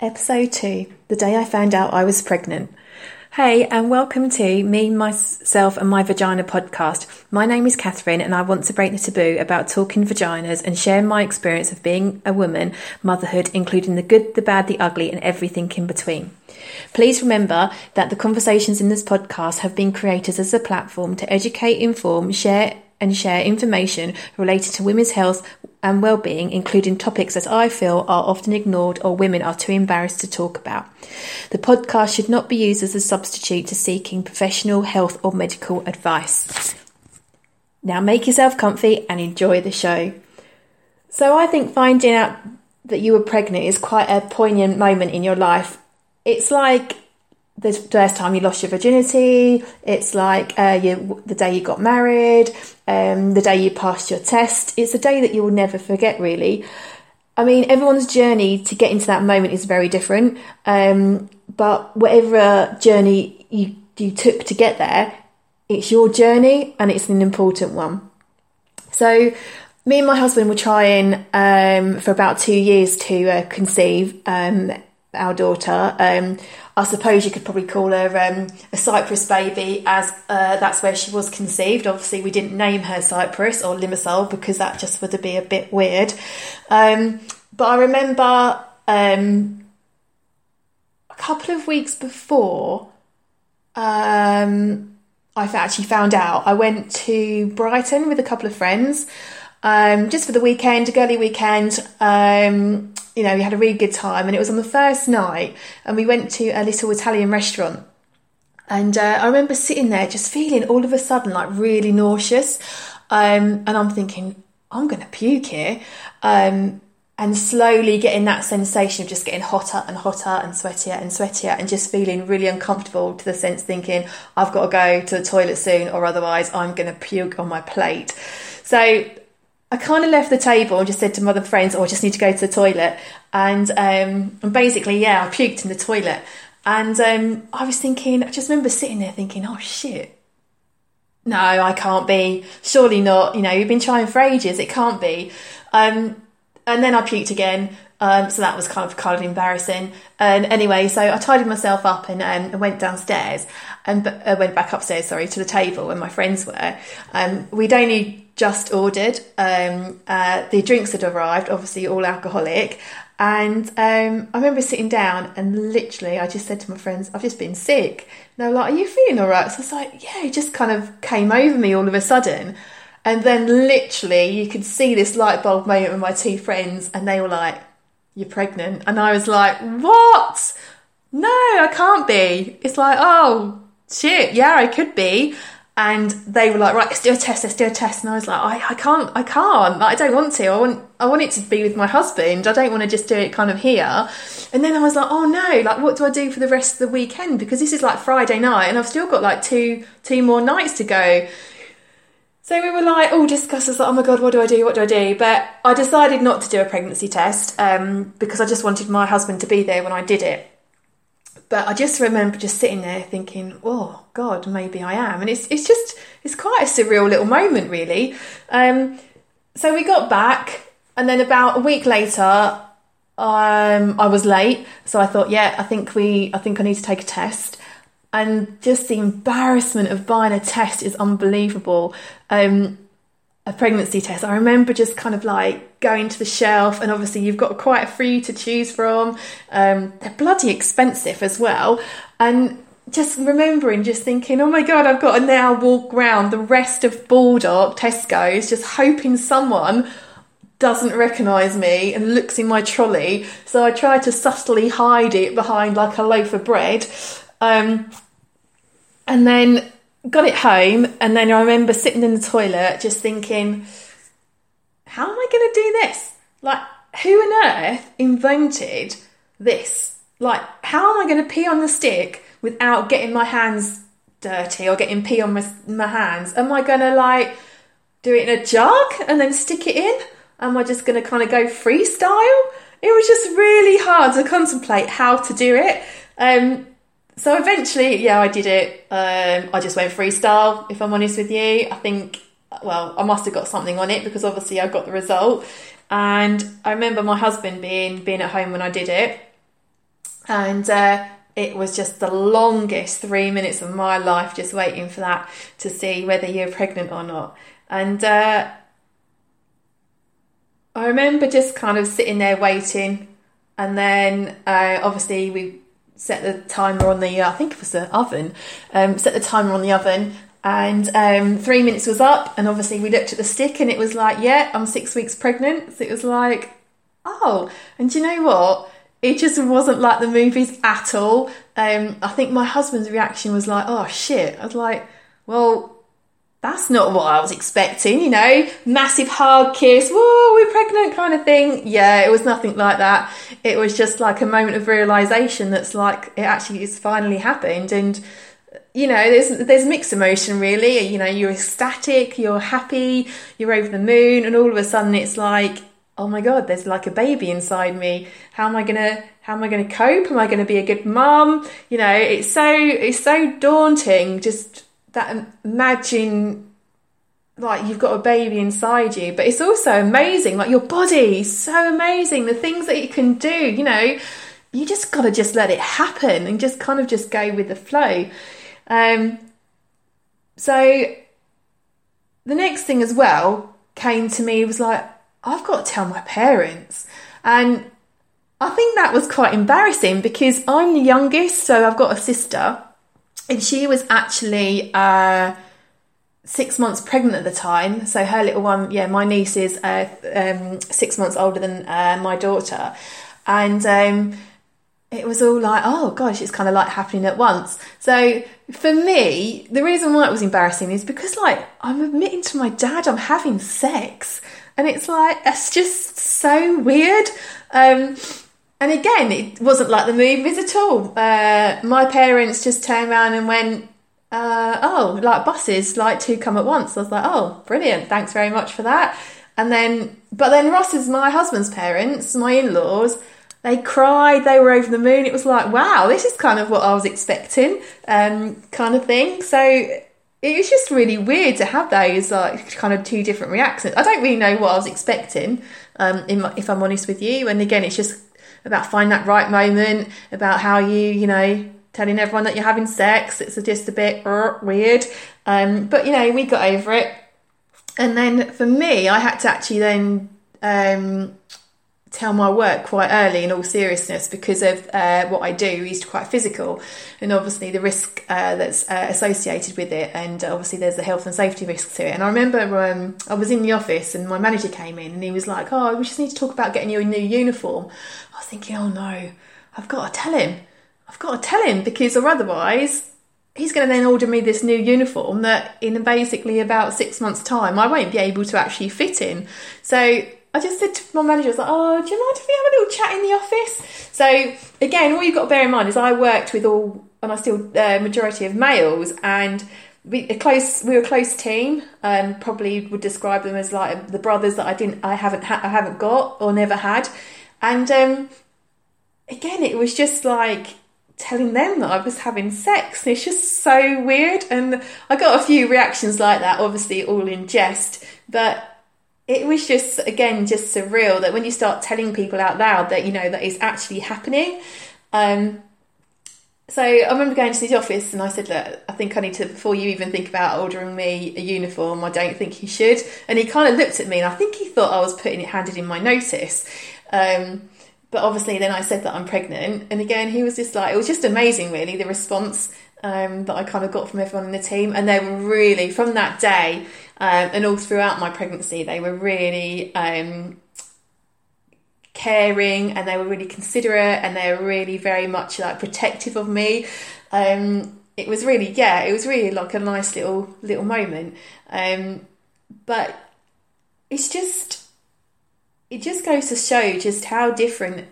Episode 2 The Day I Found Out I Was Pregnant. Hey, and welcome to Me, Myself, and My Vagina podcast. My name is Catherine, and I want to break the taboo about talking vaginas and share my experience of being a woman, motherhood, including the good, the bad, the ugly, and everything in between. Please remember that the conversations in this podcast have been created as a platform to educate, inform, share, and share information related to women's health and well-being including topics that I feel are often ignored or women are too embarrassed to talk about. The podcast should not be used as a substitute to seeking professional health or medical advice. Now make yourself comfy and enjoy the show. So I think finding out that you were pregnant is quite a poignant moment in your life. It's like the first time you lost your virginity. It's like uh, you, the day you got married, um, the day you passed your test. It's a day that you will never forget, really. I mean, everyone's journey to get into that moment is very different. Um, but whatever journey you, you took to get there, it's your journey and it's an important one. So, me and my husband were trying um, for about two years to uh, conceive um, our daughter. Um, I suppose you could probably call her um, a Cyprus baby, as uh, that's where she was conceived. Obviously, we didn't name her Cyprus or Limassol because that just would be a bit weird. Um, but I remember um, a couple of weeks before um, I actually found out, I went to Brighton with a couple of friends um, just for the weekend, a girly weekend. You know, we had a really good time, and it was on the first night, and we went to a little Italian restaurant. And uh, I remember sitting there just feeling all of a sudden like really nauseous. Um, and I'm thinking, I'm going to puke here. Um, and slowly getting that sensation of just getting hotter and hotter and sweatier and sweatier and just feeling really uncomfortable to the sense thinking, I've got to go to the toilet soon or otherwise I'm going to puke on my plate. So I kind of left the table and just said to my other friends, "Oh, I just need to go to the toilet." And um, and basically, yeah, I puked in the toilet. And um, I was thinking, I just remember sitting there thinking, "Oh shit, no, I can't be. Surely not. You know, you've been trying for ages. It can't be." Um, and then I puked again. Um, so that was kind of kind of embarrassing. And anyway, so I tidied myself up and um, went downstairs and uh, went back upstairs. Sorry, to the table where my friends were. Um, we'd only just ordered. Um, uh, the drinks had arrived, obviously all alcoholic. And um, I remember sitting down and literally I just said to my friends, I've just been sick. And they were like, Are you feeling all right? So I was like, Yeah, it just kind of came over me all of a sudden. And then literally you could see this light bulb moment with my two friends and they were like, You're pregnant. And I was like, What? No, I can't be. It's like, Oh, shit, yeah, I could be and they were like, right, let's do a test, let's do a test. And I was like, I, I can't, I can't, I don't want to. I want, I want it to be with my husband. I don't want to just do it kind of here. And then I was like, oh no, like what do I do for the rest of the weekend? Because this is like Friday night and I've still got like two, two more nights to go. So we were like all discussed like, oh my god, what do I do? What do I do? But I decided not to do a pregnancy test um, because I just wanted my husband to be there when I did it. But I just remember just sitting there thinking, oh God, maybe I am. And it's, it's just, it's quite a surreal little moment, really. Um, so we got back, and then about a week later, um, I was late. So I thought, yeah, I think we, I think I need to take a test. And just the embarrassment of buying a test is unbelievable. Um, a pregnancy test. I remember just kind of like going to the shelf, and obviously you've got quite a few to choose from. Um, they're bloody expensive as well, and just remembering, just thinking, oh my god, I've got to now walk around the rest of Baldock, Tesco's, just hoping someone doesn't recognise me and looks in my trolley. So I try to subtly hide it behind like a loaf of bread. Um, and then got it home, and then I remember sitting in the toilet just thinking, how am I going to do this? Like, who on earth invented this? Like, how am I going to pee on the stick without getting my hands dirty or getting pee on my, my hands? Am I going to like do it in a jug and then stick it in? Am I just going to kind of go freestyle? It was just really hard to contemplate how to do it. Um, so eventually, yeah, I did it. Um, I just went freestyle, if I'm honest with you. I think, well, I must have got something on it because obviously I got the result. And I remember my husband being being at home when I did it. and uh, it was just the longest three minutes of my life just waiting for that to see whether you're pregnant or not. And uh, I remember just kind of sitting there waiting, and then uh, obviously we set the timer on the I think it was the oven, um, set the timer on the oven, and um, three minutes was up, and obviously we looked at the stick, and it was like, yeah, I'm six weeks pregnant. So it was like, oh, and you know what? it just wasn't like the movies at all. Um, I think my husband's reaction was like, "Oh shit!" I was like, "Well, that's not what I was expecting." You know, massive hard kiss, "Whoa, we're pregnant," kind of thing. Yeah, it was nothing like that. It was just like a moment of realization that's like it actually has finally happened, and you know, there's there's mixed emotion really. You know, you're ecstatic, you're happy, you're over the moon, and all of a sudden it's like oh my god there's like a baby inside me how am i gonna how am i gonna cope am i gonna be a good mom you know it's so it's so daunting just that imagine like you've got a baby inside you but it's also amazing like your body so amazing the things that it can do you know? You just got to just let it happen and just kind of just go with the flow. Um so the next thing as well came to me was like I've got to tell my parents. And I think that was quite embarrassing because I'm the youngest, so I've got a sister, and she was actually uh, six months pregnant at the time. So her little one, yeah, my niece is uh, um, six months older than uh, my daughter, and um, it was all like, oh gosh, it's kind of like happening at once. So for me, the reason why it was embarrassing is because like I'm admitting to my dad I'm having sex. And it's like, that's just so weird. Um, and again, it wasn't like the movies at all. Uh, my parents just turned around and went, uh, oh, like buses, like two come at once. I was like, oh, brilliant. Thanks very much for that. And then, but then Ross is my husband's parents, my in laws. They cried, they were over the moon. It was like, wow, this is kind of what I was expecting, um, kind of thing. So it was just really weird to have those like kind of two different reactions. I don't really know what I was expecting, um, my, if I'm honest with you. And again, it's just about finding that right moment, about how you, you know, telling everyone that you're having sex. It's just a bit uh, weird, um, but you know, we got over it. And then for me, I had to actually then um, tell my work quite early in all seriousness because of uh, what I do is quite physical. And obviously the risk uh, that's uh, associated with it and obviously there's the health and safety risk to it. And I remember um, I was in the office and my manager came in and he was like oh we just need to talk about getting you a new uniform. I was thinking oh no I've got to tell him. I've got to tell him because or otherwise he's going to then order me this new uniform that in basically about six months time I won't be able to actually fit in. So I just said to my manager, I was like, oh, do you mind if we have a little chat in the office? So again, all you've got to bear in mind is I worked with all, and I still uh, majority of males, and we a close we were a close team. Um, probably would describe them as like the brothers that I didn't, I haven't, ha- I haven't got or never had, and um, again, it was just like telling them that I was having sex. It's just so weird, and I got a few reactions like that. Obviously, all in jest, but it was just again just surreal that when you start telling people out loud that you know that is actually happening um, so I remember going to the office and I said, Look, I think I need to, before you even think about ordering me a uniform, I don't think you should. And he kind of looked at me and I think he thought I was putting it handed in my notice. Um, but obviously then I said that I'm pregnant. And again, he was just like, it was just amazing, really, the response um, that I kind of got from everyone in the team. And they were really, from that day, um, and all throughout my pregnancy, they were really um, caring and they were really considerate and they were really very much like protective of me. Um, it was really, yeah, it was really like a nice little little moment. Um, but it's just, it just goes to show just how different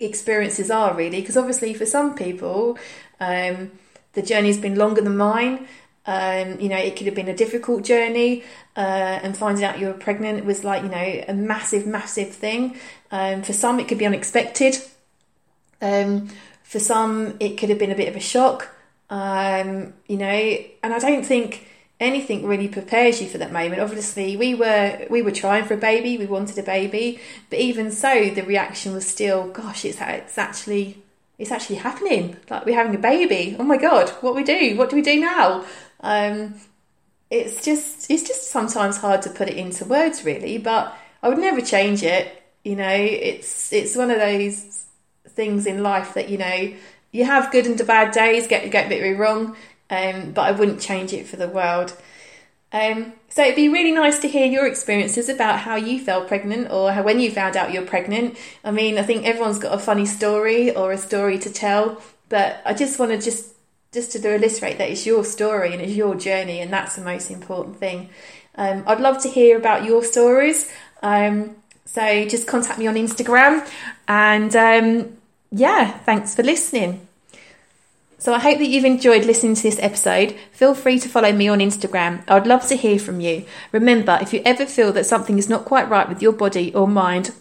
experiences are really because obviously for some people um, the journey's been longer than mine um, you know, it could have been a difficult journey, uh, and finding out you were pregnant was like, you know, a massive, massive thing. Um, for some, it could be unexpected. Um, for some, it could have been a bit of a shock. Um, you know, and I don't think anything really prepares you for that moment. Obviously, we were we were trying for a baby, we wanted a baby, but even so, the reaction was still, "Gosh, it's it's actually it's actually happening. Like we're having a baby. Oh my god, what we do? What do we do now?" Um, it's just it's just sometimes hard to put it into words, really. But I would never change it. You know, it's it's one of those things in life that you know you have good and bad days. Get get a bit wrong um, but I wouldn't change it for the world. Um, so it'd be really nice to hear your experiences about how you felt pregnant or how, when you found out you're pregnant. I mean, I think everyone's got a funny story or a story to tell, but I just want to just just to illustrate that it's your story and it's your journey, and that's the most important thing. Um, I'd love to hear about your stories. Um, so just contact me on Instagram, and um, yeah, thanks for listening. So I hope that you've enjoyed listening to this episode. Feel free to follow me on Instagram. I would love to hear from you. Remember, if you ever feel that something is not quite right with your body or mind,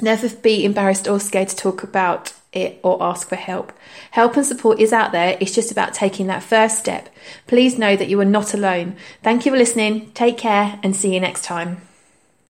never be embarrassed or scared to talk about it or ask for help. Help and support is out there. It's just about taking that first step. Please know that you are not alone. Thank you for listening. Take care and see you next time.